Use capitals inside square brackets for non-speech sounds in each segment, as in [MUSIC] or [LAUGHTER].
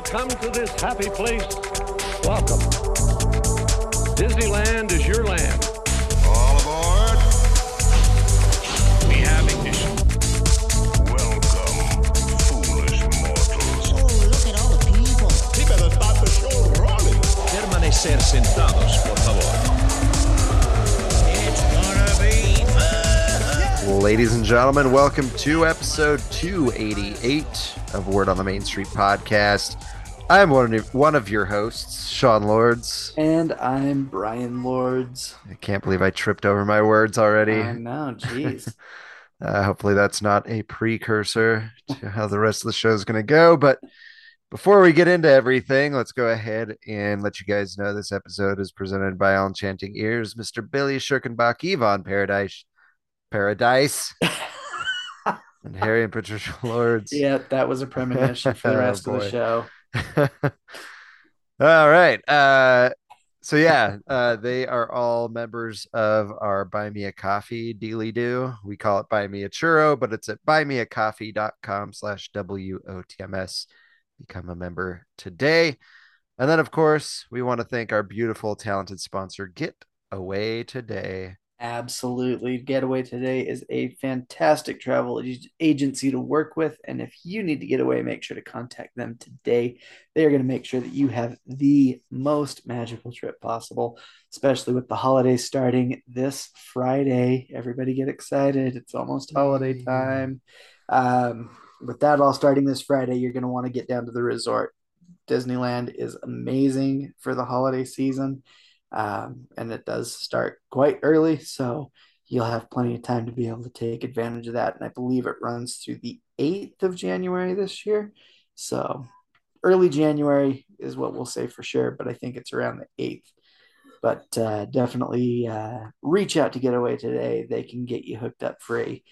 will come to this happy place, welcome. Disneyland is your land. All aboard. We have ignition. Welcome, foolish mortals. Oh, look at all the people. He better start the show rolling. Permanecer sentados, por favor. It's gonna be fun. Ladies and gentlemen, welcome to episode 288 of Word on the Main Street podcast. I'm one of, one of your hosts, Sean Lords. And I'm Brian Lords. I can't believe I tripped over my words already. I know, jeez. [LAUGHS] Uh, hopefully, that's not a precursor to how the rest of the show is going to go. But before we get into everything, let's go ahead and let you guys know this episode is presented by All Enchanting Ears, Mr. Billy Schirkenbach, Yvonne Paradise, Paradise, [LAUGHS] and Harry and Patricia Lords. yeah, that was a premonition for the [LAUGHS] Oh, rest of the show. [LAUGHS] all right. Uh, so yeah, uh, they are all members of our Buy Me a Coffee dealy do. We call it Buy Me a Churro, but it's at buymeacoffee.com slash WOTMS. Become a member today. And then, of course, we want to thank our beautiful, talented sponsor, Get Away Today. Absolutely. Getaway Today is a fantastic travel agency to work with. And if you need to get away, make sure to contact them today. They are going to make sure that you have the most magical trip possible, especially with the holidays starting this Friday. Everybody get excited. It's almost holiday time. Um, with that all starting this Friday, you're going to want to get down to the resort. Disneyland is amazing for the holiday season um, and it does start quite early, so you'll have plenty of time to be able to take advantage of that. And I believe it runs through the 8th of January this year. So early January is what we'll say for sure, but I think it's around the 8th. But uh, definitely uh, reach out to Getaway today. They can get you hooked up for a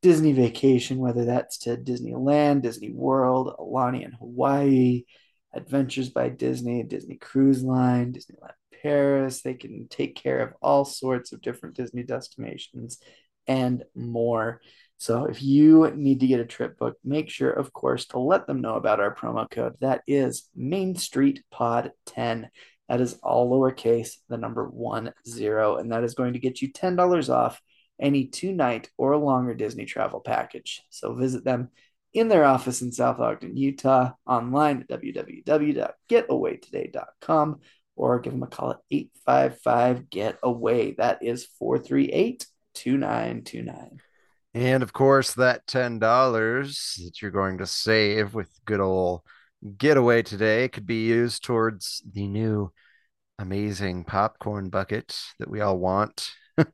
Disney vacation, whether that's to Disneyland, Disney World, Aulani in Hawaii, Adventures by Disney, Disney Cruise Line, Disneyland Paris. They can take care of all sorts of different Disney destinations and more. So if you need to get a trip booked, make sure, of course, to let them know about our promo code. That is Main Street Pod 10. That is all lowercase, the number one zero, and that is going to get you $10 off any two night or longer Disney travel package. So visit them in their office in South Ogden, Utah, online at www.getawaytoday.com or give them a call at 855 Get Away. That is 438 2929. And of course, that $10 that you're going to save with good old getaway today could be used towards the new amazing popcorn bucket that we all want. [LAUGHS]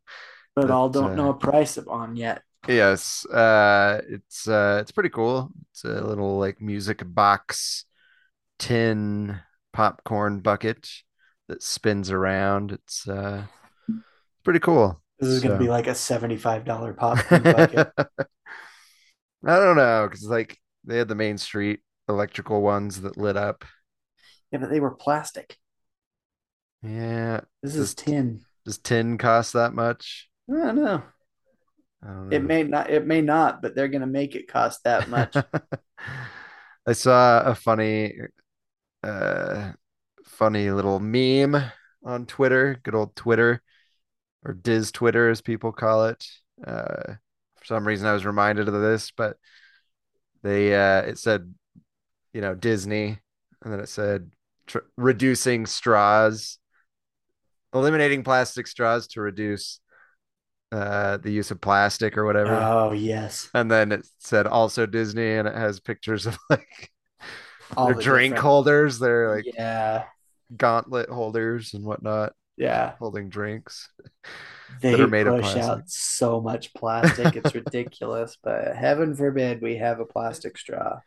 But all don't uh, know a price of on yet. Yes, uh it's uh it's pretty cool. It's a little like music box tin popcorn bucket that spins around. It's uh pretty cool. This is going to be like a $75 [LAUGHS] popcorn bucket. I don't know because like they had the Main Street electrical ones that lit up. yeah, but they were plastic. Yeah, This is Just- tin. does tin cost that much? I don't know. I don't It may not. It may not, but they're going to make it cost that much. [LAUGHS] I saw a funny, uh, funny little meme on Twitter, good old Twitter, or Diz Twitter as people call it. Uh, for some reason, I was reminded of this, but they uh, it said, you know, Disney, and then it said tr reducing straws, eliminating plastic straws to reduce uh the use of plastic or whatever. oh yes, And then it said also Disney, and it has pictures of like all their the drink different- holders, their like yeah, gauntlet holders and whatnot, yeah. holding drinks. They that are made of push plastic. out so much plastic, it's ridiculous. [LAUGHS] But heaven forbid we have a plastic straw.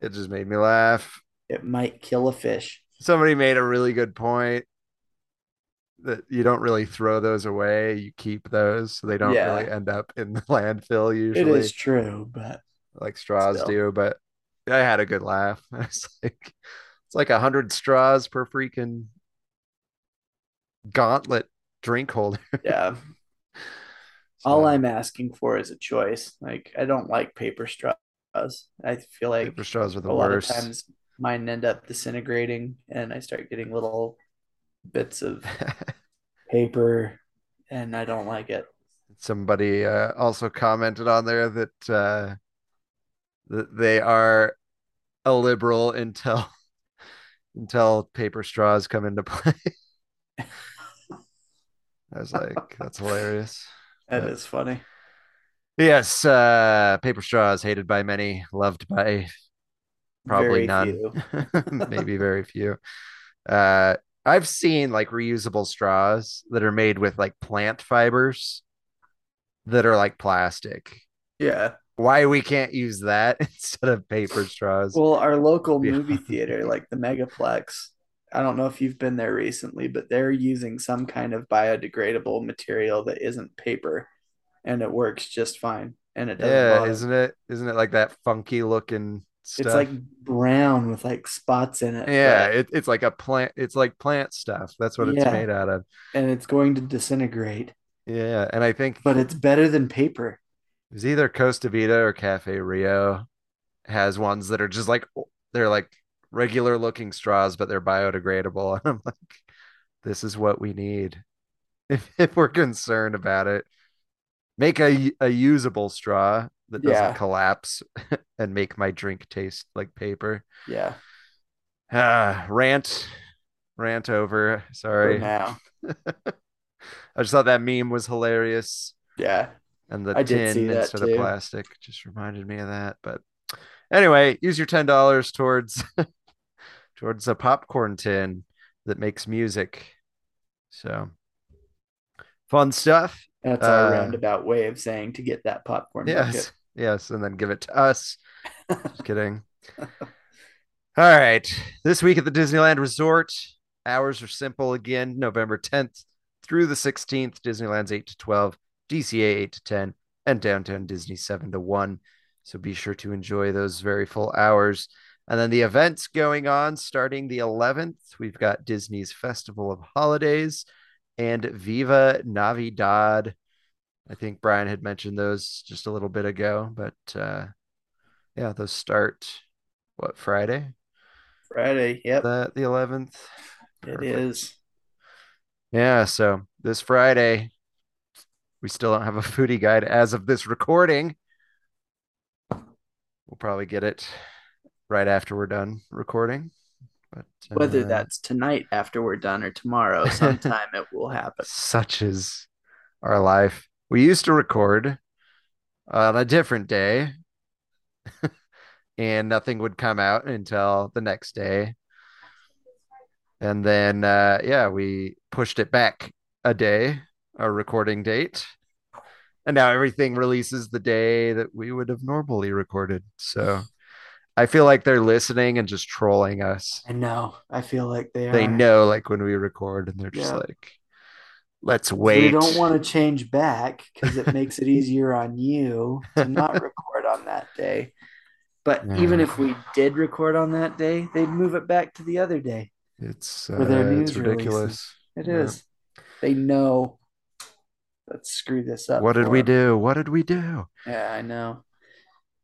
It just made me laugh. It might kill a fish. Somebody made a really good point that you don't really throw those away, you keep those so they don't Yeah. really end up in the [LAUGHS] landfill usually, it is true, but like straws Still. do. But I had a good laugh. [LAUGHS] I was like it's like a hundred straws per freaking gauntlet drink holder. [LAUGHS] yeah. All I'm asking for is a choice. Like I don't like paper straws. I feel like paper straws are the a lot of times mine end up disintegrating and I start getting little bits of [LAUGHS] paper and I don't like it. Somebody uh, also commented on there that uh, that they are a liberal until until paper straws come into [LAUGHS] play. I was like, that's hilarious. That Yeah. is funny. Yes, uh, paper straws hated by many, loved by probably Very none, [LAUGHS] maybe very few. Uh, I've seen like reusable straws that are made with like plant fibers that are like plastic. Yeah. Why we can't use that [LAUGHS] instead of paper straws? Well, our local Yeah. movie theater, like the Megaplex, I don't know if you've been there recently, but they're using some kind of biodegradable material that isn't paper and it works just fine. And it doesn't yeah, bother. isn't it? Isn't it like that funky looking stuff? It's like brown with like spots in it. yeah, it, it's like a plant. It's like plant stuff. That's what it's made out of. and it's going to disintegrate, Yeah, and I think but it's better than paper. It was either Costa Vida or Cafe Rio has ones that are just like they're like regular looking straws, but they're biodegradable. [LAUGHS] And I'm like, this is what we need [LAUGHS] if, if we're concerned about it. Make a a usable straw that doesn't Yeah. collapse [LAUGHS] and make my drink taste like paper. Yeah. Ah, [SIGHS] rant, rant over. For Sorry. now. I just thought that meme was hilarious. Yeah. And the I tin instead of plastic just reminded me of that. But anyway, use your ten dollars towards [LAUGHS] towards a popcorn tin that makes music. So fun stuff. That's our Uh, roundabout way of saying to get that popcorn Yes, bucket. yes, and then give it to us. Just kidding. [LAUGHS] All right. This week at the Disneyland Resort, hours are simple again. November 10th through the 16th, Disneyland's 8 to 12, DCA 8 to 10, and Downtown Disney 7 to 1. So be sure to enjoy those very full hours. And then the events going on starting the 11th, we've got Disney's Festival of Holidays and Viva Navidad. I think Brian had mentioned those just a little bit ago, but uh, yeah, those start what Friday? Friday. Yep. The the 11th. It Perfect. is. Yeah, so this Friday, we still don't have a foodie guide as of this recording. We'll probably get it right after we're done recording. But Whether uh, that's tonight after we're done or tomorrow, [LAUGHS] sometime it will happen. such is our life. We used to record on a different day, [LAUGHS] and nothing would come out until the next day. And then, uh, yeah, we pushed it back a day, our recording date. And now everything releases the day that we would have normally recorded. So I feel like they're listening and just trolling us. I know. I feel like they are. They know, like, when we record, and they're just Yeah. like, let's We wait. don't want to change back because it makes it [LAUGHS] easier on you to not record on that day. But even Yeah. if we did record on that day, they'd move it back to the other day. It's their uh, it's news ridiculous. It Yeah. is. They know. Let's screw this up. What did we do? What did we do? Yeah, I know.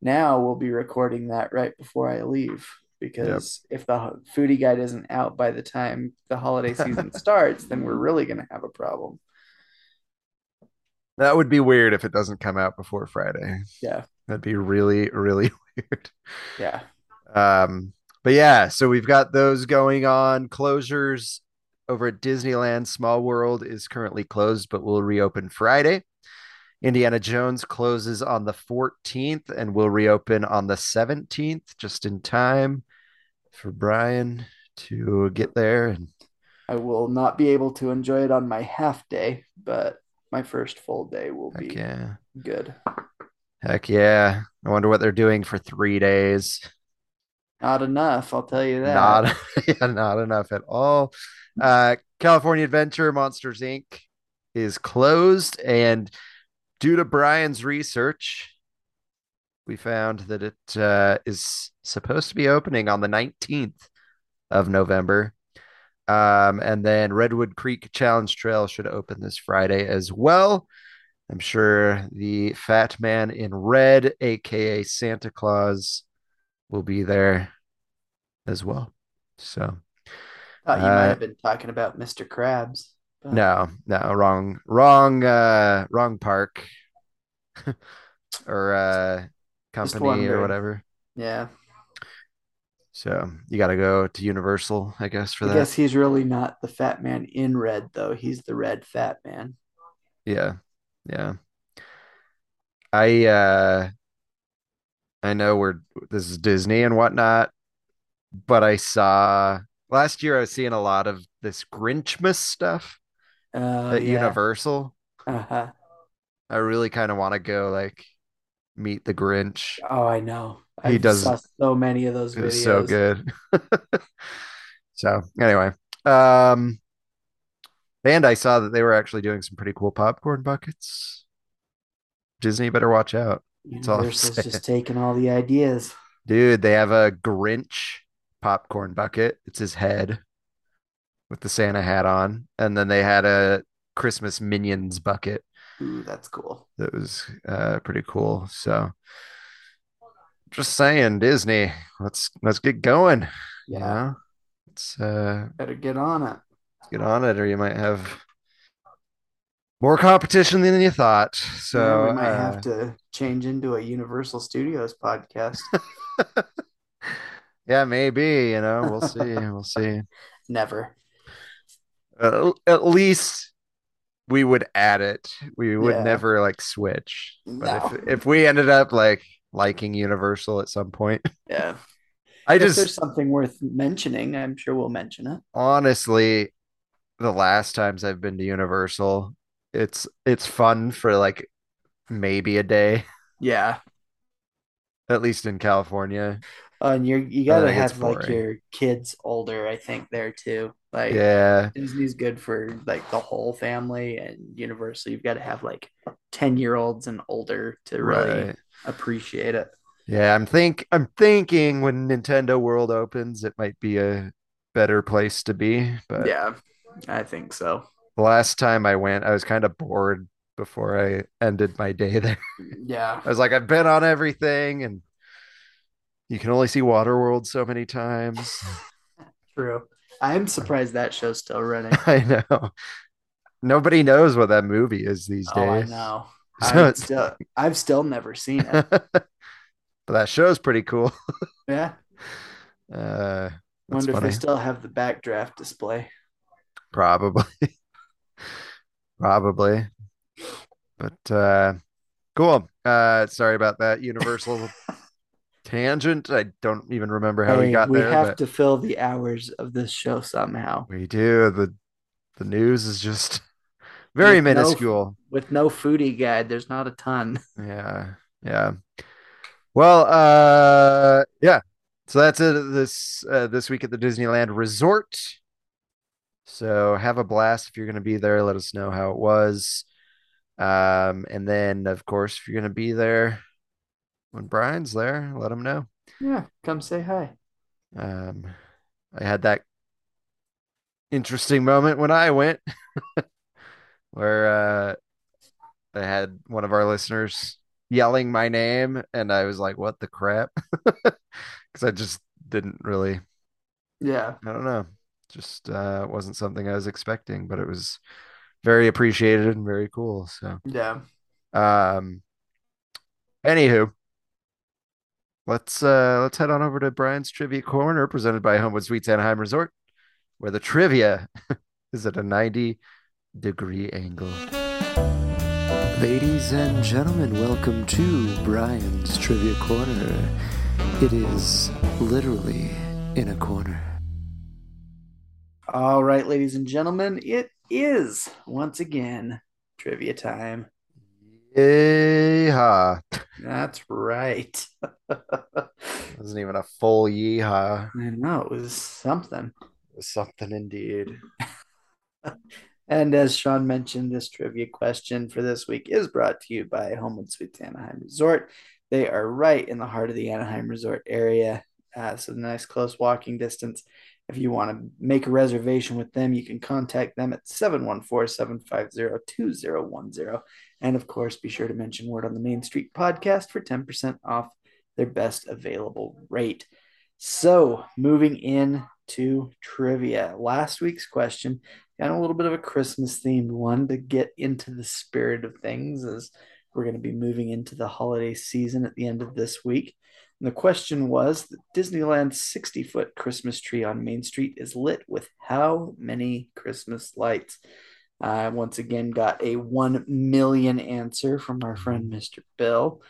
Now we'll be recording that right before I leave because if the foodie guide isn't out by the time the holiday [LAUGHS] season starts, then we're really going to have a problem. That would be weird if it doesn't come out before Friday. Yeah. That'd be really, really [LAUGHS] weird. Yeah. Um, but yeah, so we've got those going on. Closures over at Disneyland Small World is currently closed, but will reopen Friday. Indiana Jones closes on the 14th and will reopen on the 17th, just in time for Brian to get there. And I will not be able to enjoy it on my half day, but my first full day will heck be yeah. good. Heck yeah. I wonder what they're doing for three days. Not enough, I'll tell you that. Not, [LAUGHS] yeah, not enough at all. Uh, California Adventure Monsters Inc. is closed, and due to Brian's research, we found that it uh, is supposed to be opening on the 19th of November. Um, and then Redwood Creek Challenge Trail should open this Friday as well. I'm sure the fat man in red, aka Santa Claus, will be there as well. So Thought you might Uh, have been talking about Mr. Krabs. but- no, no, wrong, wrong, uh, wrong park [LAUGHS] or uh, company or whatever. Yeah. So you got to go to Universal, I guess, for I that. I guess he's really not the fat man in red, though. He's the red fat man. Yeah. Yeah. I uh I know we're this is Disney and whatnot, but I saw last year I was seeing a lot of this Grinchmas stuff Oh, at yeah. Universal. Uh-huh. I really kind of want to go like meet the Grinch. Oh, I know. He I does- saw so many of those videos. so good. [LAUGHS] So anyway, um and I saw that they were actually doing some pretty cool popcorn buckets. Disney better watch out. Universal's just taking all the ideas. Dude, they have a Grinch popcorn bucket. It's his head with the Santa hat on. And then they had a Christmas Minions bucket Ooh, that's cool. that was uh, pretty cool. So just saying, Disney, let's let's get going. You Yeah. know? Let's uh Better get on it. let's get on it, or you might have more competition than you thought. So Yeah, we might uh, have to change into a Universal Studios podcast. [LAUGHS] yeah, maybe, you know, we'll see. [LAUGHS] We'll see. Never. Uh, at least we would add it. We would Yeah. never like switch. But No. if if we ended up like liking Universal at some point, [LAUGHS] Yeah. I if just there's something worth mentioning, I'm sure we'll mention it. honestly, the last times I've been to Universal, it's it's fun for like maybe a day, Yeah. at least in California. Uh, and you're you gotta have like your kids older, I think, there too. Like Yeah, Disney's good for like the whole family, and Universal, you've got to have like 10 year olds and older to really right. appreciate it. Yeah, I'm think I'm thinking when Nintendo World opens, it might be a better place to be. But Yeah, I think so. The last time I went, I was kind of bored before I ended my day there. [LAUGHS] Yeah. I was like, I've been on everything, and you can only see Waterworld so many times. [LAUGHS] True. I'm surprised that show's still running. [LAUGHS] I know. Nobody knows what that movie is these Oh, I days. know. So I've still, I've still never seen it. but that show's pretty cool. Yeah. Uh, Wonder if they still have the backdraft display. Probably. Probably. But uh cool. Uh sorry about that Universal [LAUGHS] tangent. I don't even remember how we got we there, We have to fill the hours of this show somehow. we do. The the news is just [LAUGHS] very With no- minuscule. With no foodie guide, there's not a ton. Yeah. Yeah. Well, uh yeah. So that's it this uh, this week at the Disneyland Resort. So have a blast if you're going to be there. Let us know how it was. Um and then of course if you're going to be there when Brian's there, let him know. Yeah, come say hi. Um I had that interesting moment when I went [LAUGHS] where uh I had one of our listeners yelling my name and I was like, what the crap? [LAUGHS] Because I just didn't really, Yeah. I don't know, just uh wasn't something I was expecting, but it was very appreciated and very cool. So Yeah. um anywho, let's uh let's head on over to Brian's Trivia Corner presented by Homewood Suites Anaheim Resort, where the trivia [LAUGHS] is at a 90 degree angle. Ladies and gentlemen, welcome to Brian's Trivia Corner. It is literally in a corner. All right, ladies and gentlemen, it is once again trivia time. Yeehaw. That's right. [LAUGHS] it Wasn't even a full yeehaw. I know it was something. It was something indeed. [LAUGHS] And as Sean mentioned, this trivia question for this week is brought to you by Homewood Suites Anaheim Resort. They are right in the heart of the Anaheim Resort area, uh, so nice close walking distance. If you want to make a reservation with them, you can contact them at 714-750-2010. And of course, be sure to mention Word on the Main Street podcast for 10% off their best available rate. So, moving in to trivia. Last week's question, got a little bit of a Christmas themed one to get into the spirit of things as we're going to be moving into the holiday season at the end of this week. And the question was the Disneyland's 60 foot Christmas tree on Main Street is lit with how many Christmas lights? I once again got a 1 million answer from our friend Mr. Bill.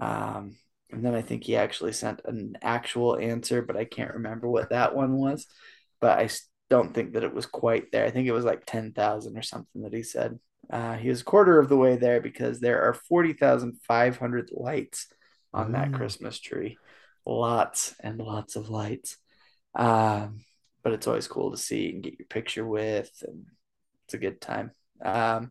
Um, and then I think he actually sent an actual answer, but I can't remember what that one was. But I don't think that it was quite there. I think it was like 10,000 or something that he said. Uh, he was a quarter of the way there because there are 40,500 lights on that Mm. Christmas tree. Lots and lots of lights. Um, but it's always cool to see and get your picture with, and it's a good time. Um,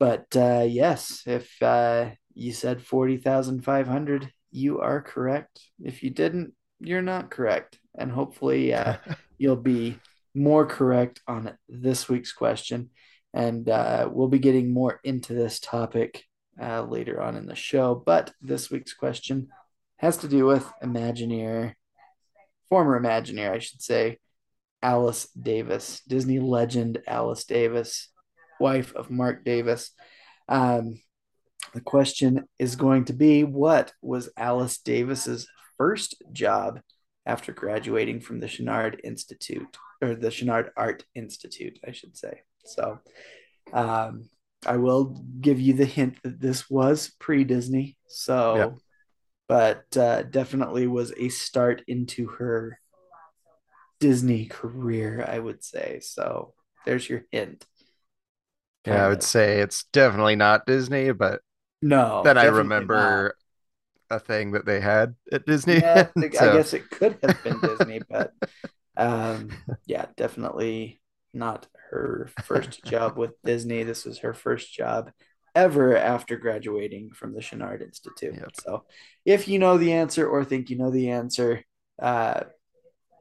but uh, yes, if uh, you said 40,500, you are correct. If you didn't, you're not correct. And hopefully, uh, [LAUGHS] you'll be more correct on this week's question. And uh, we'll be getting more into this topic uh, later on in the show. But this week's question has to do with Imagineer, former Imagineer, I should say, Alice Davis, Disney legend Alice Davis, wife of Marc Davis. Um, the question is going to be what was Alice Davis's first job after graduating from the Chouinard Institute or the Chouinard Art Institute, I should say. So, um, I will give you the hint that this was pre Disney. So, Yep. but uh, definitely was a start into her Disney career, I would say. So, there's your hint. Yeah, I would say it's definitely not Disney, but No. then I remember a thing that they had at Disney. Yeah, I [LAUGHS] guess it could have been Disney, but [LAUGHS] um, yeah, definitely not her first [LAUGHS] job with Disney. This was her first job ever after graduating from the Chouinard Institute. Yep. So if you know the answer or think you know the answer, uh,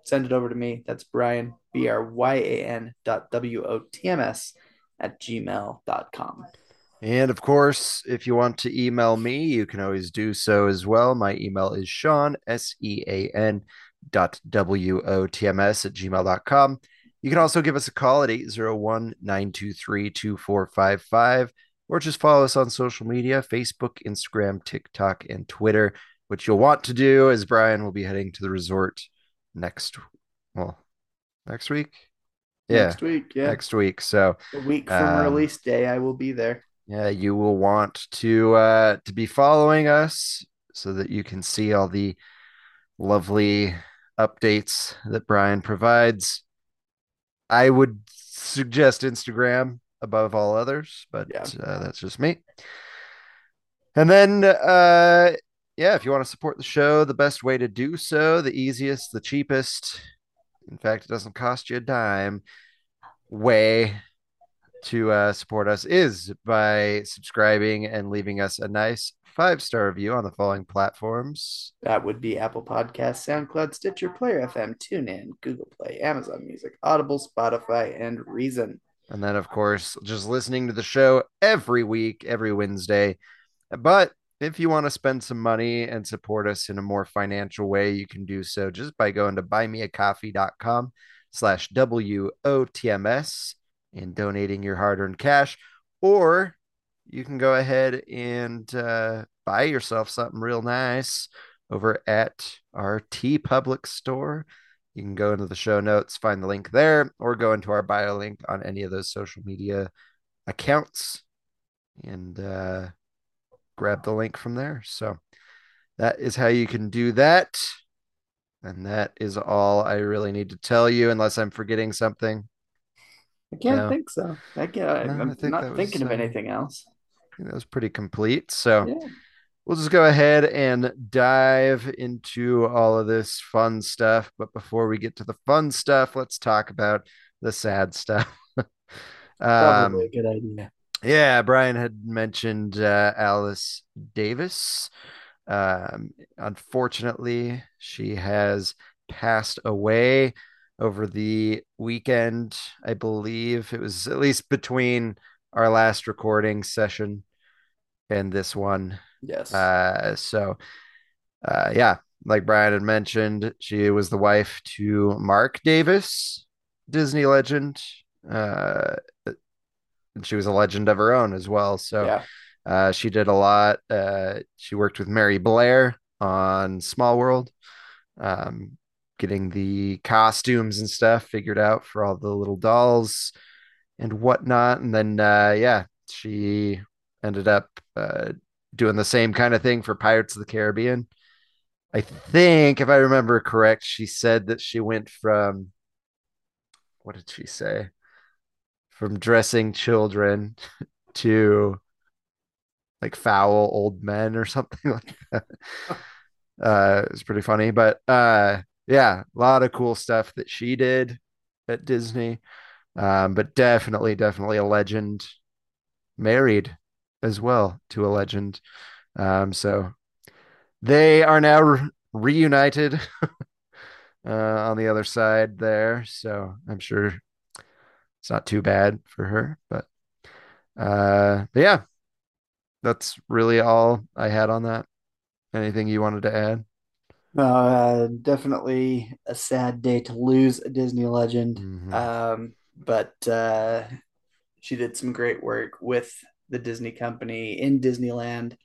send it over to me. That's Brian, B R Y A N dot W O T M S at gmail.com. And of course, if you want to email me, you can always do so as well. My email is Sean, S E A N dot W O T M S at gmail.com. You can also give us a call at 801 923 2455 or just follow us on social media Facebook, Instagram, TikTok, and Twitter. What you'll want to do is Brian will be heading to the resort next, well, next week. Yeah, Next week, yeah. next week. So, A week from um, release day, I will be there. yeah, you will want to uh to be following us so that you can see all the lovely updates that Brian provides. I would suggest Instagram above all others, but Yeah. uh, that's just me. And then uh yeah, if you want to support the show, the best way to do so, the easiest, the cheapest, in fact, it doesn't cost you a dime way to uh, support us is by subscribing and leaving us a nice five star review on the following platforms. That would be Apple Podcasts, SoundCloud, Stitcher, Player FM, TuneIn, Google Play, Amazon Music, Audible, Spotify, and Reason. And then, of course, just listening to the show every week, every Wednesday. But if you want to spend some money and support us in a more financial way, you can do so just by going to buymeacoffee.com slash W-O-T-M-S and donating your hard-earned cash. Or you can go ahead and uh, buy yourself something real nice over at our TeePublic store. You can go into the show notes, find the link there, or go into our bio link on any of those social media accounts and uh, grab the link from there. So that is how you can do that. And that is all I really need to tell you, unless I'm forgetting something. I can't No. think so. I can't, No, I I'm think not that was, thinking of uh, anything else. That was pretty complete. So Yeah. we'll just go ahead and dive into all of this fun stuff. But before we get to the fun stuff, let's talk about the sad stuff. [LAUGHS] Probably um, a good idea. yeah, Brian had mentioned uh, Alice Davis. Um, unfortunately, she has passed away over the weekend. I believe it was at least between our last recording session and this one. Yes. Uh, so, uh, yeah, like Brian had mentioned, she was the wife to Marc Davis, Disney legend. Uh, and she was a legend of her own as well. So Yeah. uh, she did a lot. Uh, she worked with Mary Blair on Small World, um, getting the costumes and stuff figured out for all the little dolls and whatnot. And then, uh, yeah, she ended up uh, doing the same kind of thing for Pirates of the Caribbean. I think, if I remember correct, she said that she went from what did she say? From dressing children [LAUGHS] to like foul old men or something [LAUGHS] like that. Uh, it's pretty funny, but uh, yeah, a lot of cool stuff that she did at Disney. Um, but definitely, definitely a legend. Married as well to a legend. Um, so they are now re- reunited [LAUGHS] uh, on the other side there. So I'm sure it's not too bad for her. But, uh, but yeah, that's really all I had on that. Anything you wanted to add? Uh, definitely a sad day to lose a Disney legend. Mhm. Um, but uh, she did some great work with the Disney company in Disneyland.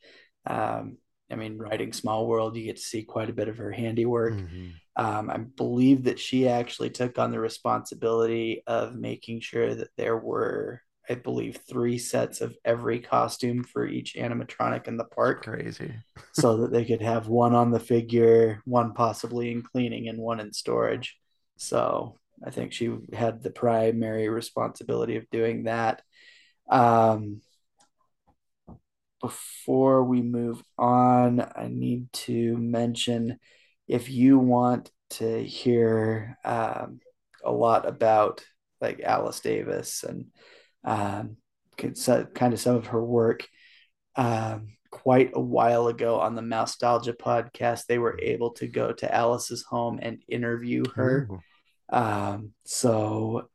Um, I mean, writing Small World, you get to see quite a bit of her handiwork. Mhm. Um, I believe that she actually took on the responsibility of making sure that there were, I believe, three sets of every costume for each animatronic in the park Crazy. [LAUGHS] so that they could have one on the figure, one possibly in cleaning, and one in storage. So I think she had the primary responsibility of doing that. Um, before we move on, I need to mention if you want to hear um, a lot about like Alice Davis and um, kind of some of her work, um, quite a while ago on the Nostalgia podcast, they were able to go to Alice's home and interview her. Ooh. Um, so,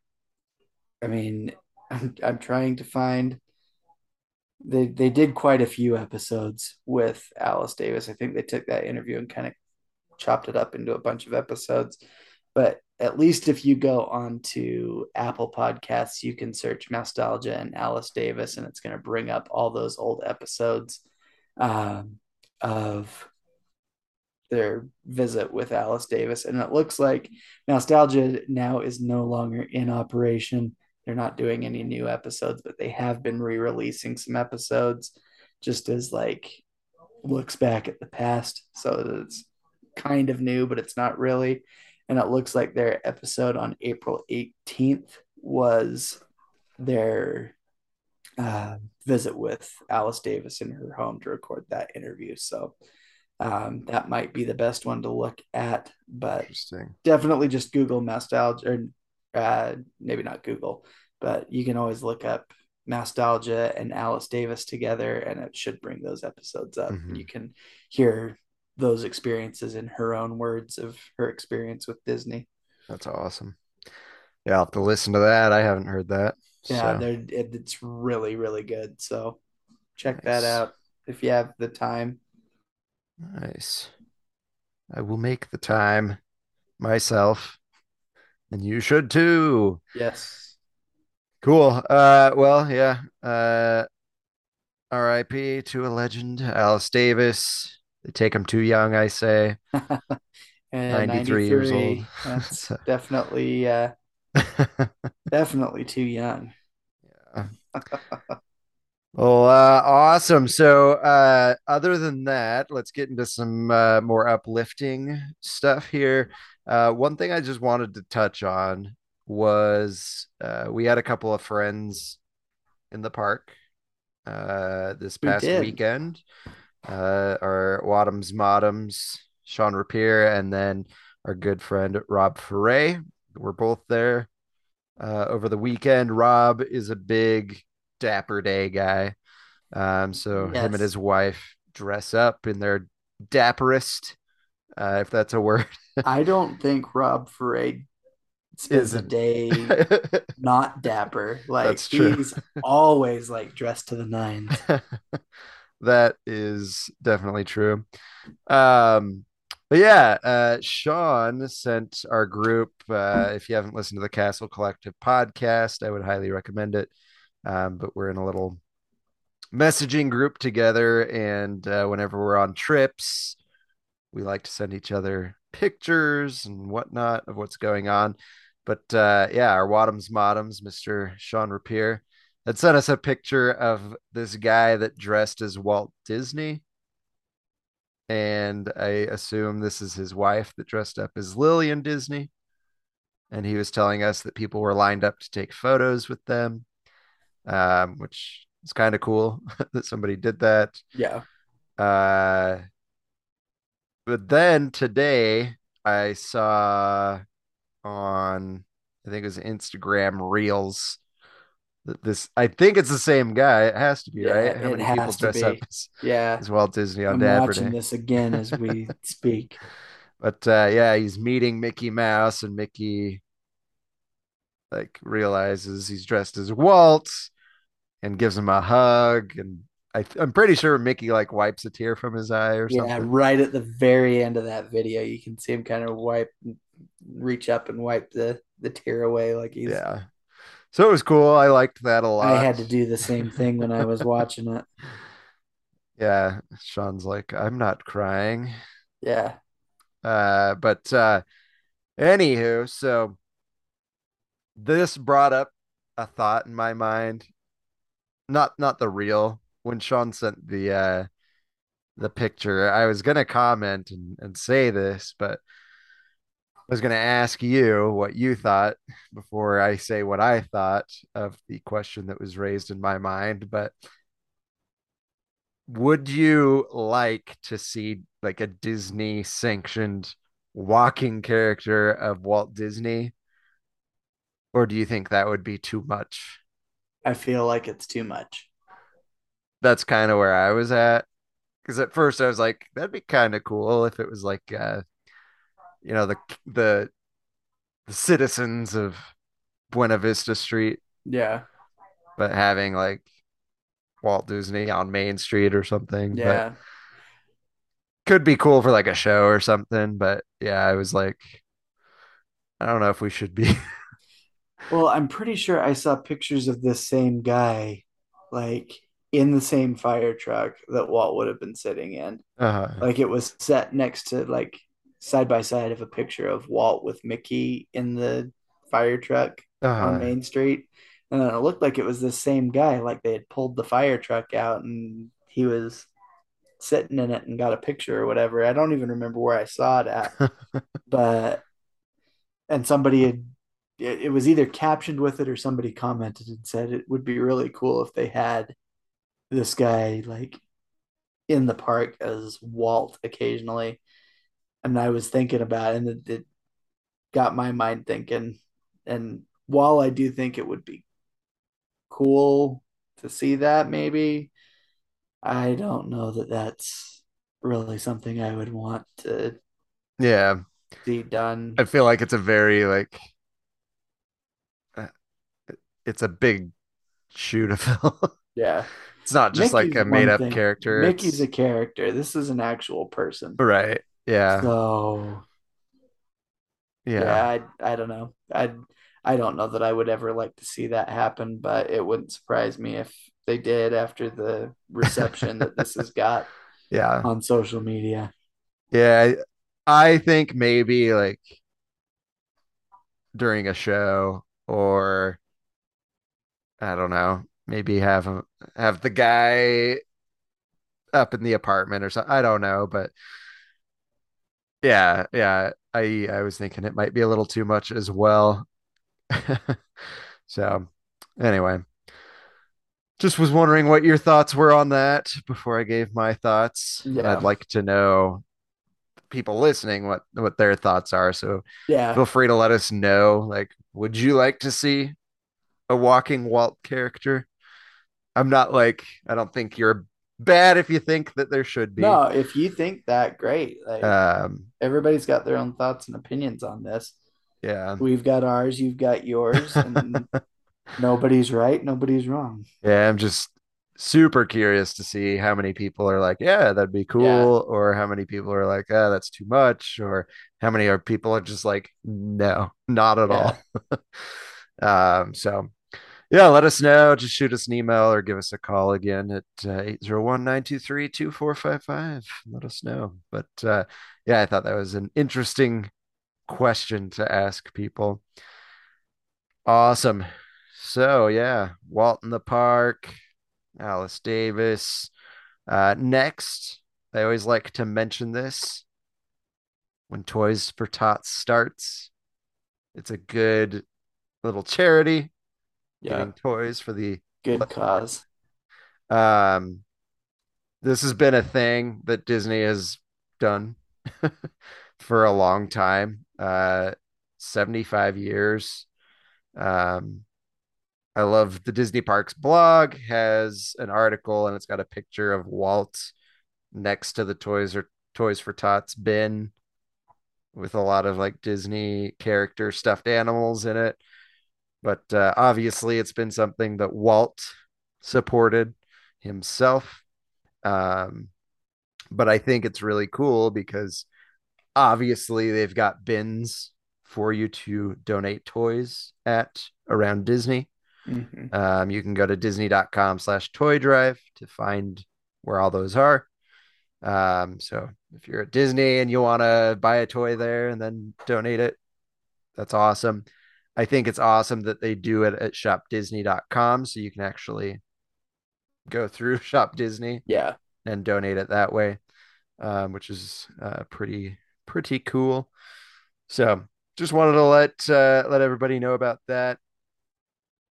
I mean, I'm, I'm trying to find. They they did quite a few episodes with Alice Davis. I think they took that interview and kind of chopped it up into a bunch of episodes. But at least if you go on to Apple Podcasts, you can search Nostalgia and Alice Davis, and it's going to bring up all those old episodes um, of their visit with Alice Davis. And it looks like Nostalgia now is no longer in operation. They're not doing any new episodes, but they have been re releasing some episodes just as like looks back at the past. So it's kind of new, but it's not really. And it looks like their episode on April 18th was their uh, visit with Alice Davis in her home to record that interview. So um, that might be the best one to look at, but Interesting. definitely just Google nostalgia, or uh, maybe not Google, but you can always look up nostalgia and Alice Davis together, and it should bring those episodes up. Mhm. You can hear those experiences in her own words of her experience with Disney. That's awesome. Yeah, I'll have to listen to that. I haven't heard that. Yeah, So, it, it's really really good. So check that out if you have the time. Nice. I will make the time myself, and you should too. Yes. Cool. Uh, well, yeah. Uh, R.I.P. to a legend, Alice Davis. They take him too young, I say. [LAUGHS] And 93 years old. That's [LAUGHS] So- definitely uh, [LAUGHS] definitely too young. Well, uh, awesome. So, uh, other than that, let's get into some uh, more uplifting stuff here. Uh, one thing I just wanted to touch on was uh, we had a couple of friends in the park uh, this past did. weekend. Uh, our Wadhams Modums, Sean Rapier, and then our good friend Rob Foray were both there uh, over the weekend. Rob is a big Dapper Day guy. Um, so him and his wife dress up in their dapperest, uh, if that's a word. [LAUGHS] I don't think Rob Foray is a day [LAUGHS] not dapper. Like That's true. he's always like dressed to the nines. [LAUGHS] that is definitely true. Um, But yeah, uh, Sean sent our group. Uh, if you haven't listened to the Castle Collective podcast, I would highly recommend it. Um, but we're in a little messaging group together, and uh, whenever we're on trips, we like to send each other pictures and whatnot of what's going on. But uh, yeah, our Wadums Modums, Mr. Sean Rapier, had sent us a picture of this guy that dressed as Walt Disney. And I assume this is his wife that dressed up as Lillian Disney. And he was telling us that people were lined up to take photos with them, um, which is kind of cool [LAUGHS] that somebody did that. Yeah. Uh, but then today I saw on I think it was Instagram Reels that this I think it's the same guy. It has to be, Yeah, right? How it many people has to dress up be. as, Yeah. as Walt Disney on I'm Dapper watching this again as we [LAUGHS] speak. But uh, yeah, he's meeting Mickey Mouse, and Mickey like realizes he's dressed as Walt and gives him a hug. And I, I'm pretty sure Mickey like wipes a tear from his eye or something. Yeah, right at the very end of that video, you can see him kind of wipe, reach up and wipe the the tear away, like he's. Yeah. So it was cool. I liked that a lot. I had to do the same thing when I was watching it. [LAUGHS] Yeah, Sean's like, I'm not crying. Yeah, Uh, but uh, anywho, so this brought up a thought in my mind. Not not the real. When Sean sent the uh the picture, I was gonna comment and, and say this, but I was gonna ask you what you thought before I say what I thought of the question that was raised in my mind. But would you like to see like a Disney sanctioned walking character of Walt Disney? Or do you think that would be too much? I feel like it's too much. That's kind of where I was at. Because at first I was like, that'd be kind of cool if it was like uh you know, the the the citizens of Buena Vista Street, Yeah, but having like Walt Disney on Main Street or something. But yeah. could be cool for like a show or something. But yeah, I was like, I don't know if we should be. [LAUGHS] Well, I'm pretty sure I saw pictures of this same guy, like in the same fire truck that Walt would have been sitting in. uh, Like it was set next to like side by side of a picture of Walt with Mickey in the fire truck on uh, Main Street. And then it looked like it was the same guy, like they had pulled the fire truck out and he was sitting in it and got a picture or whatever. I don't even remember where I saw it at, [LAUGHS] but and somebody had it, it was either captioned with it or somebody commented and said it would be really cool if they had this guy like in the park as Walt occasionally. And I was thinking about it and it, it got my mind thinking. And while I do think it would be cool to see that, maybe I don't know that that's really something I would want to yeah, be done. I feel like it's a very like it's a big shoe to fill. [LAUGHS] Yeah. It's not just like a made up thing. character. Mickey's a character. This is an actual person. right. Yeah. So Yeah. yeah, I I don't know. I I don't know that I would ever like to see that happen, but it wouldn't surprise me if they did after the reception that this has [LAUGHS] got Yeah. on social media. Yeah. I I think maybe like during a show or I don't know, maybe have him have the guy up in the apartment or something. I don't know, but yeah, yeah. I I was thinking it might be a little too much as well. [LAUGHS] So anyway, just was wondering what your thoughts were on that before I gave my thoughts. Yeah. I'd like to know people listening what what their thoughts are. So Yeah. feel free to let us know. Like, would you like to see a walking Walt character? I'm not like I don't think you're bad if you think that there should be. No, if you think that, great. Like Um, everybody's got their own thoughts and opinions on this. yeah. We've got ours, you've got yours, and [LAUGHS] nobody's right, nobody's wrong. Yeah, I'm just super curious to see how many people are like, yeah, that'd be cool, or how many people are like, ah, that's too much, or how many are people are just like, no, not at Yeah. all. [LAUGHS] um, so yeah, let us know. Just shoot us an email or give us a call again at uh, 801 923 2455. Let us know. But uh, yeah, I thought that was an interesting question to ask people. Awesome. So yeah, Walt in the Park, Alice Davis. Uh, next, I always like to mention this when Toys for Tots starts. It's a good little charity Yeah. getting toys for the Good cause. um this has been a thing that Disney has done [LAUGHS] for a long time. Uh 75 years. Um I love the Disney Parks blog has an article and it's got a picture of Walt next to the Toys or Toys for Tots bin with a lot of like Disney character stuffed animals in it. But uh, obviously, it's been something that Walt supported himself. Um, but I think it's really cool because obviously they've got bins for you to donate toys at around Disney. Mhm. Um, you can go to disney.com slash toy drive to find where all those are. Um, so if you're at Disney and you want to buy a toy there and then donate it, that's awesome. I think it's awesome that they do it at shopdisney.com so you can actually go through [LAUGHS] Shop Disney Yeah. and donate it that way, um, which is uh, pretty pretty cool. So just wanted to let uh, let everybody know about that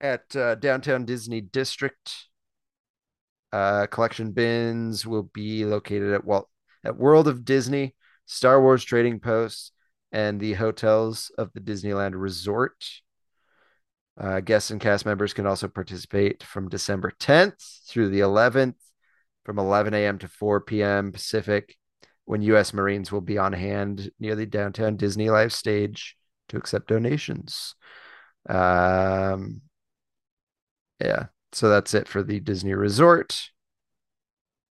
at uh, downtown Disney District. Uh, collection bins will be located at Walt at World of Disney, Star Wars Trading Post, and the hotels of the Disneyland Resort. Uh, guests and cast members can also participate from December 10th through the 11th from 11 a.m. to 4 p.m. Pacific when U.S. Marines will be on hand near the downtown Disney Live stage to accept donations. Um, yeah, so that's it for the Disney Resort.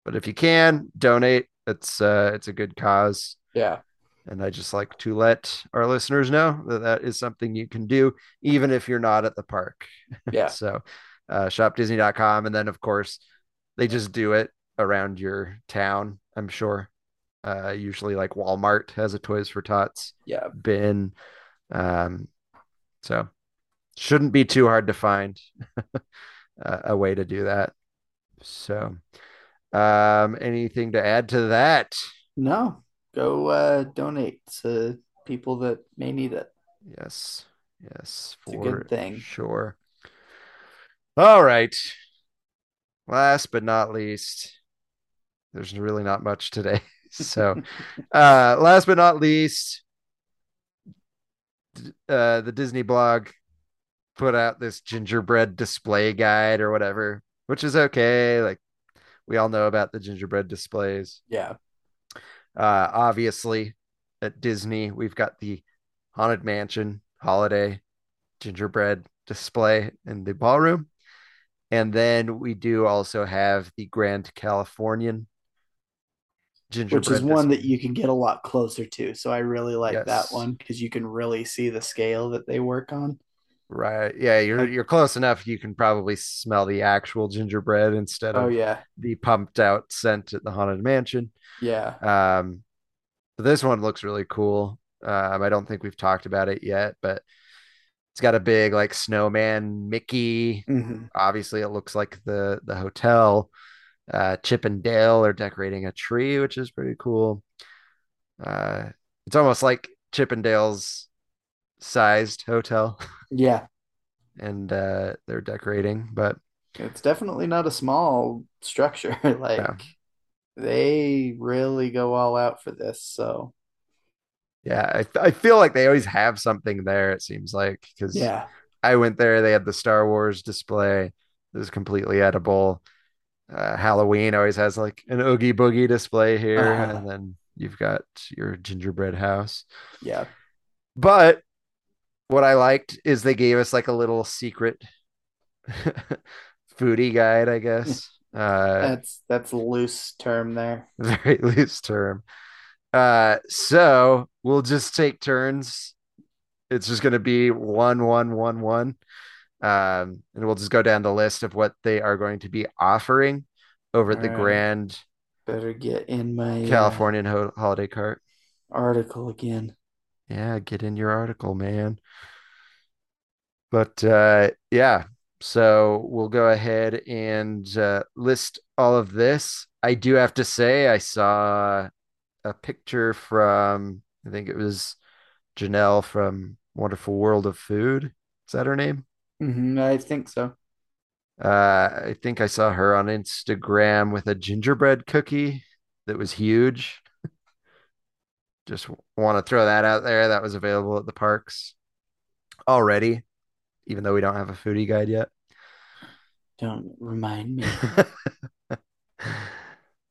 But if you can donate, it's uh, it's a good cause. Yeah. And I just like to let our listeners know that that is something you can do, even if you're not at the park. [LAUGHS] Yeah. so uh, shopdisney.com. And then, of course, they just do it around your town, I'm sure. Uh, usually, like Walmart has a Toys for Tots Yeah. bin. Um, so, shouldn't be too hard to find [LAUGHS] uh, a way to do that. So, um, anything to add to that? No. Go uh, donate to people that may need it. Yes. Yes, It's a good thing. sure. All right. Last but not least, there's really not much today. [LAUGHS] So, [LAUGHS] uh, last but not least, uh, the Disney blog put out this gingerbread display guide or whatever, which is okay. Like, we all know about the gingerbread displays. Yeah. Uh, obviously, at Disney, we've got the Haunted Mansion holiday gingerbread display in the ballroom. And then we do also have the Grand Californian gingerbread Which is one that you can get a lot closer to. So I really like that one because you can really see the scale that they work on. Right. Yeah, you're you're close enough. You can probably smell the actual gingerbread instead of Oh of yeah. the pumped out scent at the Haunted Mansion. Yeah. Um, but this one looks really cool. Um, I don't think we've talked about it yet, but it's got a big like snowman Mickey. Mhm. Obviously, it looks like the the hotel. Uh, Chip and Dale are decorating a tree, which is pretty cool. Uh, it's almost like Chip and Dale's sized hotel, Yeah. [LAUGHS] and uh, they're decorating. But It's definitely not a small structure. [LAUGHS] like they really go all out for this. So yeah, I I feel like they always have something there. It seems like because yeah. I went there. They had the Star Wars display. It was completely edible. Uh, Halloween always has like an Oogie Boogie display here, Uh-huh. and then you've got your gingerbread house. Yeah. But what I liked is they gave us like a little secret [LAUGHS] foodie guide, I guess. Uh, That's that's a loose term there. [LAUGHS] very loose term. Uh, so we'll just take turns. It's just going to be one, one, one, one. Um, and we'll just go down the list of what they are going to be offering over at the right. Grand Better get in my uh, Californian ho- Holiday Cart. article again. Yeah, get in your article, man. But uh, yeah, so we'll go ahead and uh, list all of this. I do have to say, I saw a picture from, I think it was Janelle from Wonderful World of Food. Is that her name? hmm I think so. Uh, I think I saw her on Instagram with a gingerbread cookie that was huge. Just want to throw that out there. That was available at the parks already, even though we don't have a foodie guide yet. Don't remind me. [LAUGHS]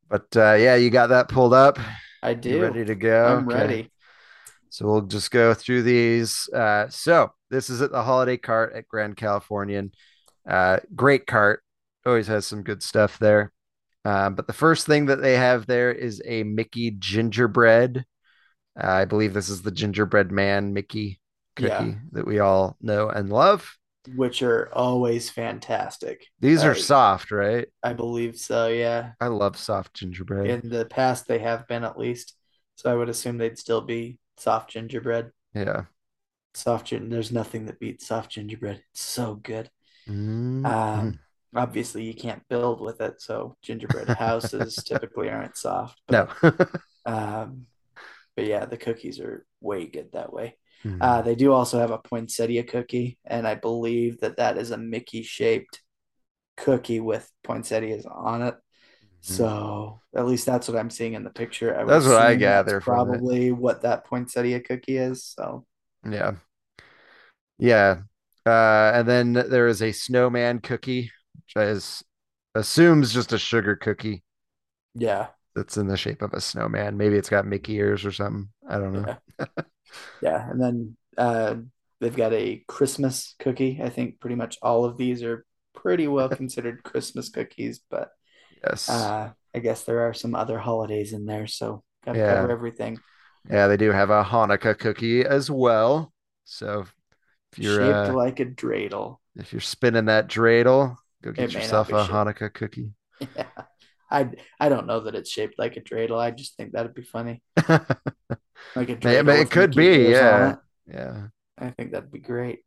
But uh, yeah, you got that pulled up. I You do. ready to go? I'm Okay. ready. So we'll just go through these. Uh, so this is at the holiday cart at Grand Californian. Uh, great cart. Always has some good stuff there. Um, but the first thing that they have there is a Mickey gingerbread. Uh, I believe this is the gingerbread man Mickey cookie Yeah. that we all know and love. Which are always fantastic. These are soft, right? I believe so, yeah. I love soft gingerbread. In the past, they have been at least. So I would assume they'd still be soft gingerbread. yeah. Soft. There's nothing that beats soft gingerbread. It's so good. Mm. Um, obviously, you can't build with it, so gingerbread houses [LAUGHS] typically aren't soft. no. [LAUGHS] Um, but yeah, the cookies are way good that way. Mm. Uh, they do also have a poinsettia cookie, and I believe that that is a Mickey shaped cookie with poinsettias on it. So at least that's what I'm seeing in the picture. I Mm-hmm. That's what I gather from it. Probably what that poinsettia cookie is. So Yeah. Yeah. Uh, and then there is a snowman cookie, which is assumes just a sugar cookie yeah, that's in the shape of a snowman. Maybe it's got Mickey ears or something. I don't know. [LAUGHS] yeah, and then uh, they've got a Christmas cookie. I think pretty much all of these are pretty well [LAUGHS] considered Christmas cookies, but Yes. uh, I guess there are some other holidays in there, so gotta Yeah. cover everything. Yeah, they do have a Hanukkah cookie as well. So if you're Shaped uh, like a dreidel. if you're spinning that dreidel, go get yourself a. Hanukkah cookie. [LAUGHS] Yeah. I I don't know that it's shaped like a dreidel. I just think that'd be funny. [LAUGHS] Like a dreidel it could be, yeah. Yeah. I think that'd be great.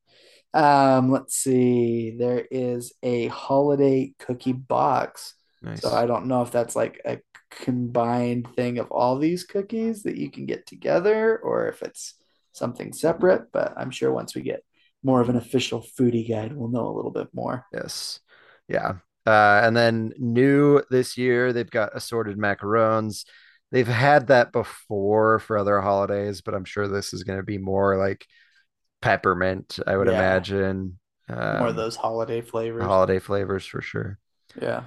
Um, let's see. There is a holiday cookie box. Nice. So I don't know if that's like a combined thing of all these cookies that you can get together or if it's something separate, but I'm sure once we get more of an official foodie guide, we'll know a little bit more. Yes. Yeah. Uh, and then new this year, they've got assorted macarons. They've had that before for other holidays, but I'm sure this is going to be more like peppermint, I would Yeah. imagine. More Um, of those holiday flavors. holiday flavors for sure. Yeah.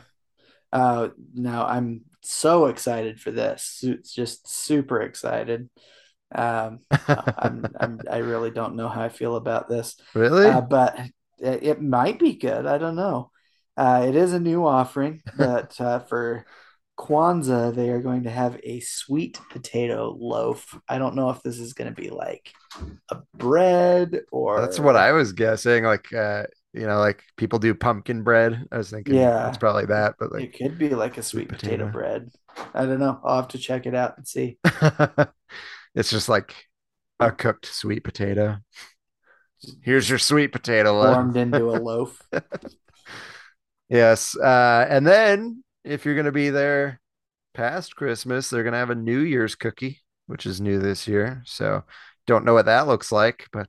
Uh, now I'm so excited for this. It's just super excited. Um, I'm, [LAUGHS] I'm, I really don't know how I feel about this. Really? Uh, but it, it might be good. I don't know. Uh, it is a new offering, but uh, for Kwanzaa, they are going to have a sweet potato loaf. I don't know if this is going to be like a bread or That's what I was guessing. Like, uh, you know, like people do pumpkin bread. I was thinking Yeah. it's probably that, but It could be like a sweet potato, potato. bread. I don't know. I'll have to check it out and see. [LAUGHS] it's just like a cooked sweet potato. Here's your sweet potato loaf. Formed into a loaf. [LAUGHS] Yes. Uh, and then if you're going to be there past Christmas, they're going to have a New Year's cookie, which is new this year. So don't know what that looks like, but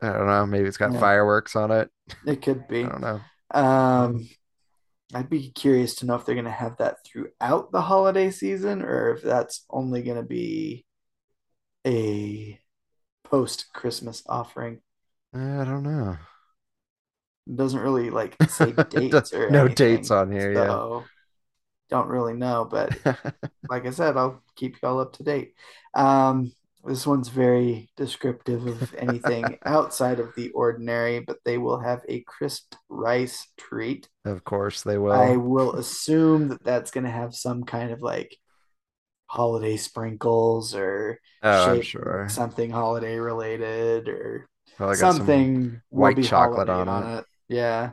I don't know. Maybe it's got Yeah. fireworks on it. It could [LAUGHS] be. I don't know. Um, I'd be curious to know if they're going to have that throughout the holiday season or if that's only going to be a post-Christmas offering. I don't know. It doesn't really like [LAUGHS] say dates or No anything, dates on here, yeah. don't really know. But [LAUGHS] like I said, I'll keep you all up to date. Um, This one's very descriptive of anything [LAUGHS] outside of the ordinary, but they will have a crisp rice treat. Of course they will. I will assume that that's going to have some kind of like holiday sprinkles or oh, sure. something holiday related or some- something will white chocolate holiday on it. Yeah.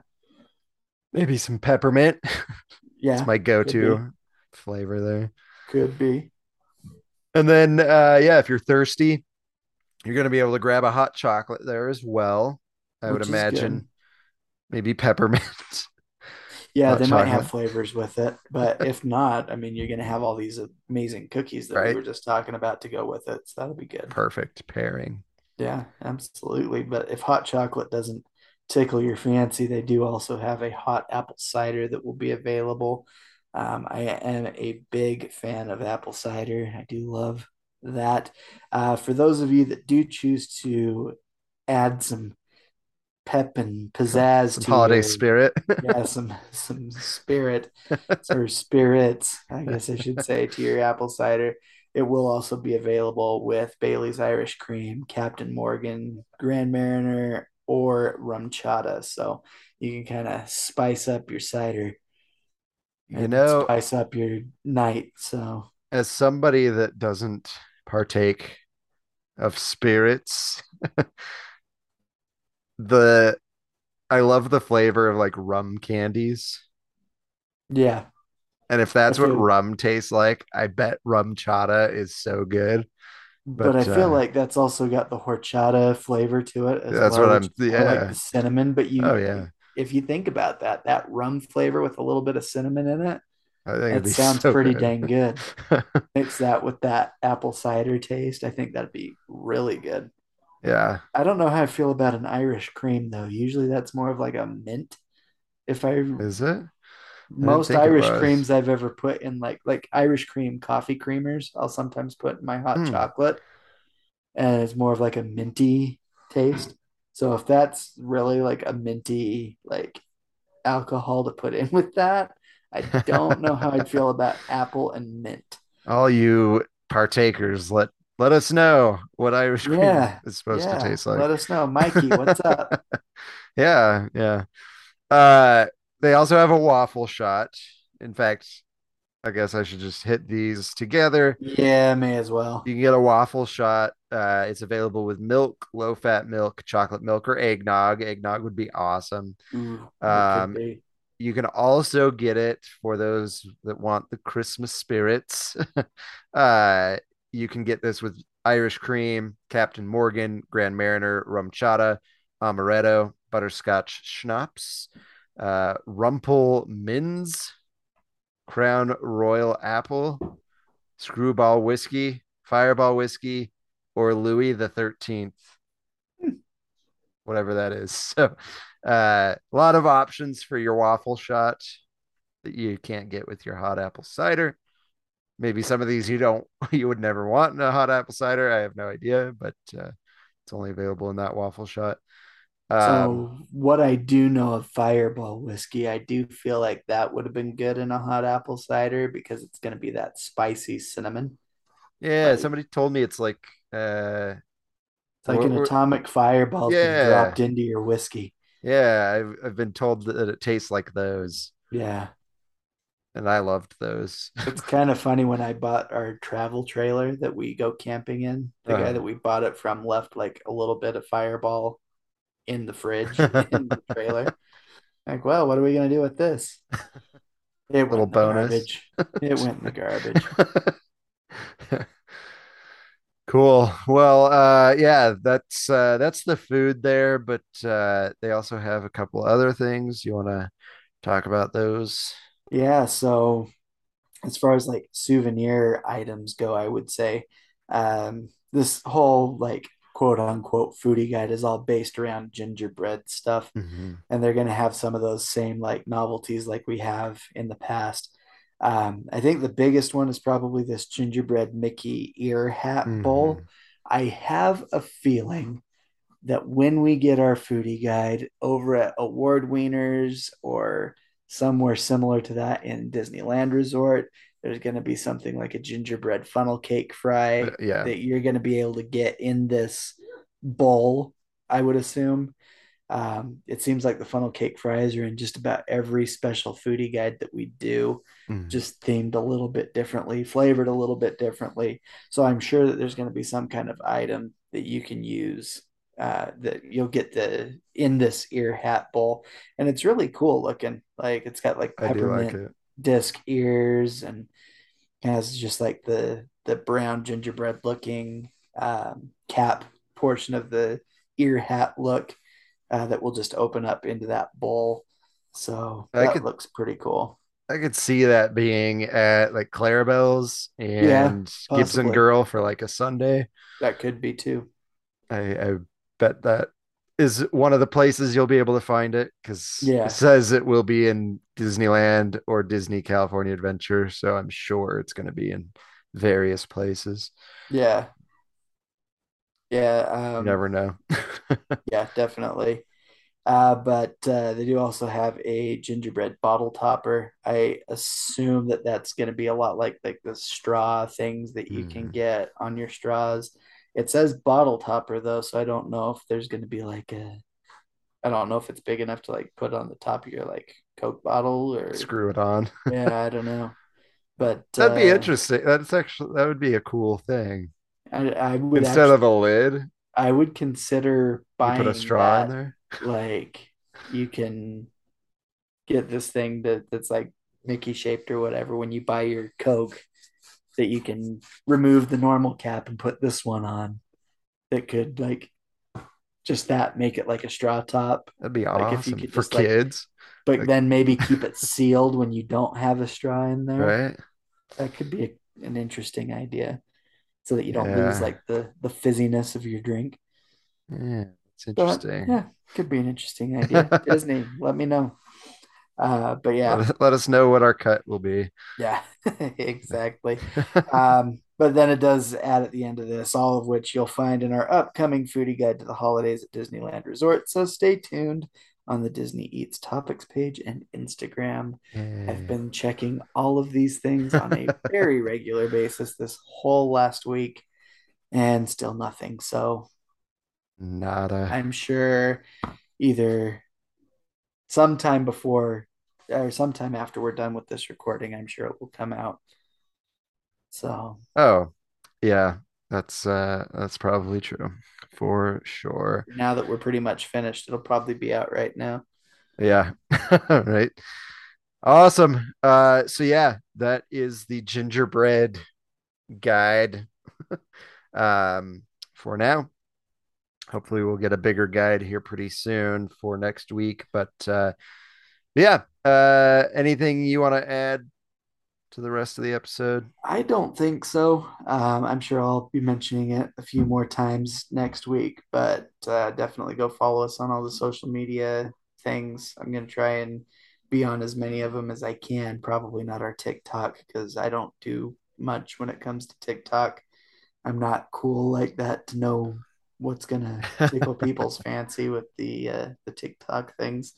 maybe some peppermint. [LAUGHS] Yeah. It's my go-to flavor there. Could be. And then, uh, yeah, if you're thirsty, you're gonna be able to grab a hot chocolate there as well. I would Which is imagine good. maybe peppermint. [LAUGHS] Yeah, hot they might have flavors with it, but [LAUGHS] if not, I mean, you're going to have all these amazing cookies that we were just talking about to go with it. So that'll be good. Perfect pairing. Yeah, absolutely. But if hot chocolate doesn't tickle your fancy, they do also have a hot apple cider that will be available. Um, I am a big fan of apple cider. I do love that. Uh, for those of you that do choose to add some pep and pizzazz Some to holiday your- spirit. [LAUGHS] yeah, some some spirit or [LAUGHS] spirits, I guess I should say, to your apple cider. It will also be available with Bailey's Irish Cream, Captain Morgan, Grand Mariner, or RumChata. So you can kind of spice up your cider. You know- spice up your night. So As somebody that doesn't partake of spirits, [LAUGHS] the I love the flavor of like rum candies. yeah, And if that's what rum tastes like, I bet RumChata is so good. But, I But, feel uh, like that's also got the horchata flavor to it as That's well, what I'm- more like the cinnamon. But you, Oh yeah. if you think about that, that rum flavor with a little bit of cinnamon in it, I that sounds so pretty good. dang good. [LAUGHS] Mix that with that apple cider taste. I think that'd be really good. yeah. I don't know how I feel about an Irish cream though. Usually that's more of like a mint. If I Is it? Most Irish creams I've ever put in like like Irish cream coffee creamers, I'll sometimes put in my hot Hmm. chocolate. And it's more of like a minty taste. So if that's really like a minty like alcohol to put in [LAUGHS] with that, I don't know how I'd feel about apple and mint. All you partakers, let let us know what Irish cream Yeah, is supposed yeah, to taste like. let us know. Mikey, what's up? [LAUGHS] Yeah, yeah. Uh, they also have a waffle shot. In fact, I guess I should just hit these together. Yeah, may as well. You can get a waffle shot. Uh, it's available with milk, low fat milk, chocolate milk, or eggnog. Eggnog would be awesome. Could Um, be. You can also get it for those that want the Christmas spirits. [LAUGHS] uh, you can get this with Irish cream, Captain Morgan, Grand Mariner, RumChata, amaretto, butterscotch schnapps, uh, Rumple Minze, Crown Royal Apple, Screwball Whiskey, Fireball Whiskey, or Louis the Thirteenth, whatever that is. [LAUGHS] So, uh, a lot of options for your waffle shot that you can't get with your hot apple cider. Maybe some of these you don't, [LAUGHS] you would never want in a hot apple cider. I have no idea, but uh, it's only available in that waffle shot. Um, So what I do know of Fireball whiskey, I do feel like that would have been good in a hot apple cider because it's going to be that spicy cinnamon. yeah, like- somebody told me it's like, uh, It's like an atomic fireball Yeah. dropped into your whiskey. yeah, I've, I've been told that it tastes like those, Yeah. and I loved those. It's [LAUGHS] kind of funny when I bought our travel trailer that we go camping in. The guy Uh-huh. that we bought it from left like a little bit of fireball in the fridge in the [LAUGHS] trailer. Like, well, what are we gonna do with this? It Little went in the bonus. garbage. It went in the garbage. [LAUGHS] Cool. Well, uh yeah, that's uh that's the food there, but uh they also have a couple other things. You want to talk about those? Yeah, so as far as like souvenir items go, I would say um, this whole like quote unquote foodie guide is all based around gingerbread stuff. Mhm. and they're going to have some of those same like novelties like we have in the past. Um, I think the biggest one is probably this gingerbread Mickey ear hat bowl. Mhm. I have a feeling that when we get our foodie guide over at Award Wieners or somewhere similar to that in Disneyland Resort, There's going to be something like a gingerbread funnel cake fry Uh, yeah. that you're going to be able to get in this bowl, I would assume. Um, it seems like the funnel cake fries are in just about every special foodie guide that we do, Mhm. just themed a little bit differently, flavored a little bit differently. So I'm sure that there's going to be some kind of item that you can use uh, that you'll get the in this ear hat bowl, and it's really cool looking. Like it's got like I do like peppermint it. Disc ears and has just like the the brown gingerbread looking um, cap portion of the ear hat look uh, that will just open up into that bowl. So I that could- looks pretty cool. I could see that being at like Clarabelle's Yeah, and Gibson. Girl for like a sundae. That could be too. I, I bet that is one of the places you'll be able to find it because Yeah. it says it will be in Disneyland or Disney California Adventure. So I'm sure it's going to be in various places. Yeah. Yeah. Um, never know. [LAUGHS] Yeah, definitely. Uh, but uh, they do also have a gingerbread bottle topper. I assume that that's going to be a lot like like the straw things that you can Mhm. get on your straws. It says bottle topper though, so I don't know if there's going to be like a, I don't know if it's big enough to like put on the top of your like Coke bottle or Screw it on. [LAUGHS] yeah, I don't know. But That'd be uh, interesting. That's actually that would be a cool thing. I, I would Instead actually, of a lid, I would consider you buying put a straw in there. like you can get this thing that that's like Mickey shaped or whatever when you buy your Coke that you can remove the normal cap and put this one on that could like just that make it like a straw top. That'd be Like, if you awesome could for just, like, kids, but Like- then maybe keep it [LAUGHS] sealed when you don't have a straw in there. Right? that could be a, an interesting idea so that you don't lose like the the fizziness of your drink. Yeah, it's But, interesting. yeah could be an interesting [LAUGHS] idea. Disney let me know uh but yeah Let, let us know what our cut will be. Yeah, [LAUGHS] exactly. [LAUGHS] Um, but then it does add at the end of this, all of which you'll find in our upcoming foodie guide to the holidays at Disneyland Resort. So stay tuned on the Disney Eats topics page and Instagram. I've been checking all of these things on a very [LAUGHS] regular basis this whole last week and still nothing. So Nada. I'm sure either sometime before or sometime after we're done with this recording, I'm sure it will come out. So Oh, yeah, that's uh that's probably true for sure. now that we're pretty much finished, it'll probably be out right now. Yeah. [LAUGHS] Right. Awesome. Uh so yeah, that is the gingerbread guide [LAUGHS] um for now. Hopefully we'll get a bigger guide here pretty soon for next week, but uh yeah, uh anything you want to add to the rest of the episode? I don't think so. Um, I'm sure I'll be mentioning it a few more times next week, but uh, definitely go follow us on all the social media things. I'm going to try and be on as many of them as I can. Probably not our TikTok because I don't do much when it comes to TikTok. I'm not cool like that to know what's gonna [LAUGHS] tickle people's fancy with the uh, the TikTok things.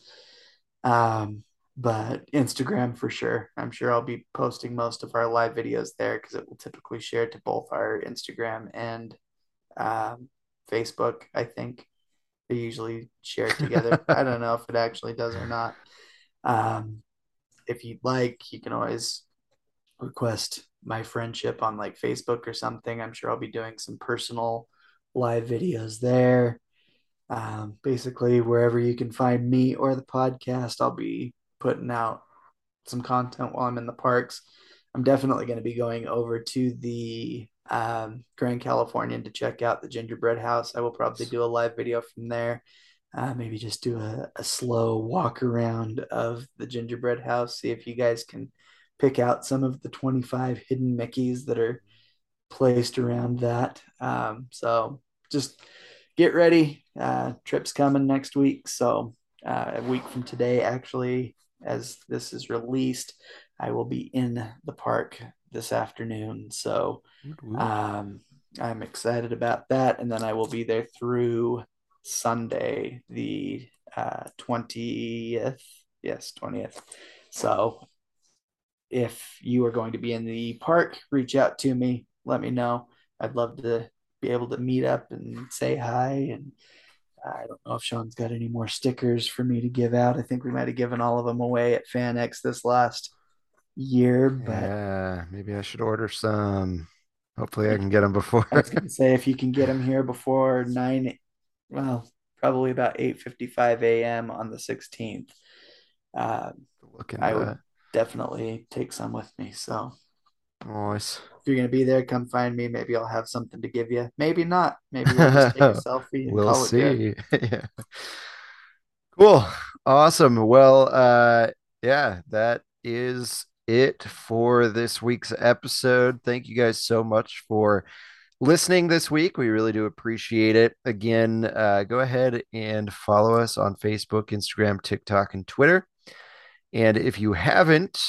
Um, but Instagram for sure. I'm sure I'll be posting most of our live videos there because it will typically share to both our Instagram and um, Facebook. I think they usually share together. [LAUGHS] I don't know if it actually does or not. Um, if you'd like, you can always request my friendship on like Facebook or something. I'm sure I'll be doing some personal live videos there. Um, basically, wherever you can find me or the podcast, I'll be putting out some content while I'm in the parks. I'm definitely going to be going over to the um, Grand Californian to check out the gingerbread house. I will probably do a live video from there. Uh, maybe just do a, a slow walk around of the gingerbread house, see if you guys can pick out some of the 25 hidden Mickeys that are placed around that. Um, so just get ready. Uh, trip's coming next week. So uh, a week from today, actually, as this is released, I will be in the park this afternoon. So um, I'm excited about that. And then I will be there through Sunday, the uh, 20th. Yes, 20th. So if you are going to be in the park, reach out to me. Let me know. I'd love to be able to meet up and say hi. And I don't know if Sean's got any more stickers for me to give out. I think we might have given all of them away at FanX this last year, but Yeah, maybe I should order some. Hopefully, I can get them before. I was going to say if you can get them here before nine, well, probably about eight fifty-five a.m. on the sixteenth. Uh, Look into I would that. definitely take some with me. So Nice. You're going to be there, come find me. Maybe I'll have something to give you. Maybe not. Maybe we'll just take [LAUGHS] a selfie and We'll call it good. see. [LAUGHS] Yeah. Cool. Awesome. Well, uh, yeah, that is it for this week's episode. Thank you guys so much for listening this week. We really do appreciate it. Again, uh, go ahead and follow us on Facebook, Instagram, TikTok, and Twitter. And if you haven't,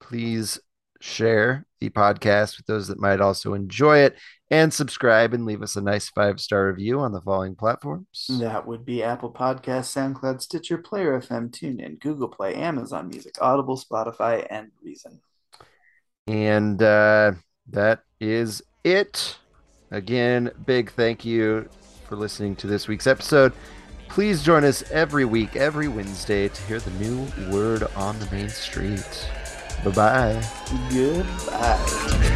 please share the podcast with those that might also enjoy it and subscribe and leave us a nice five star review on the following platforms. That would be Apple Podcasts, SoundCloud, Stitcher, Player FM, TuneIn, Google Play, Amazon Music, Audible, Spotify, and Reason. And uh, that is it. Again, big thank you for listening to this week's episode. Please join us every week, every Wednesday, to hear the new word on the main street. Bye bye. Goodbye.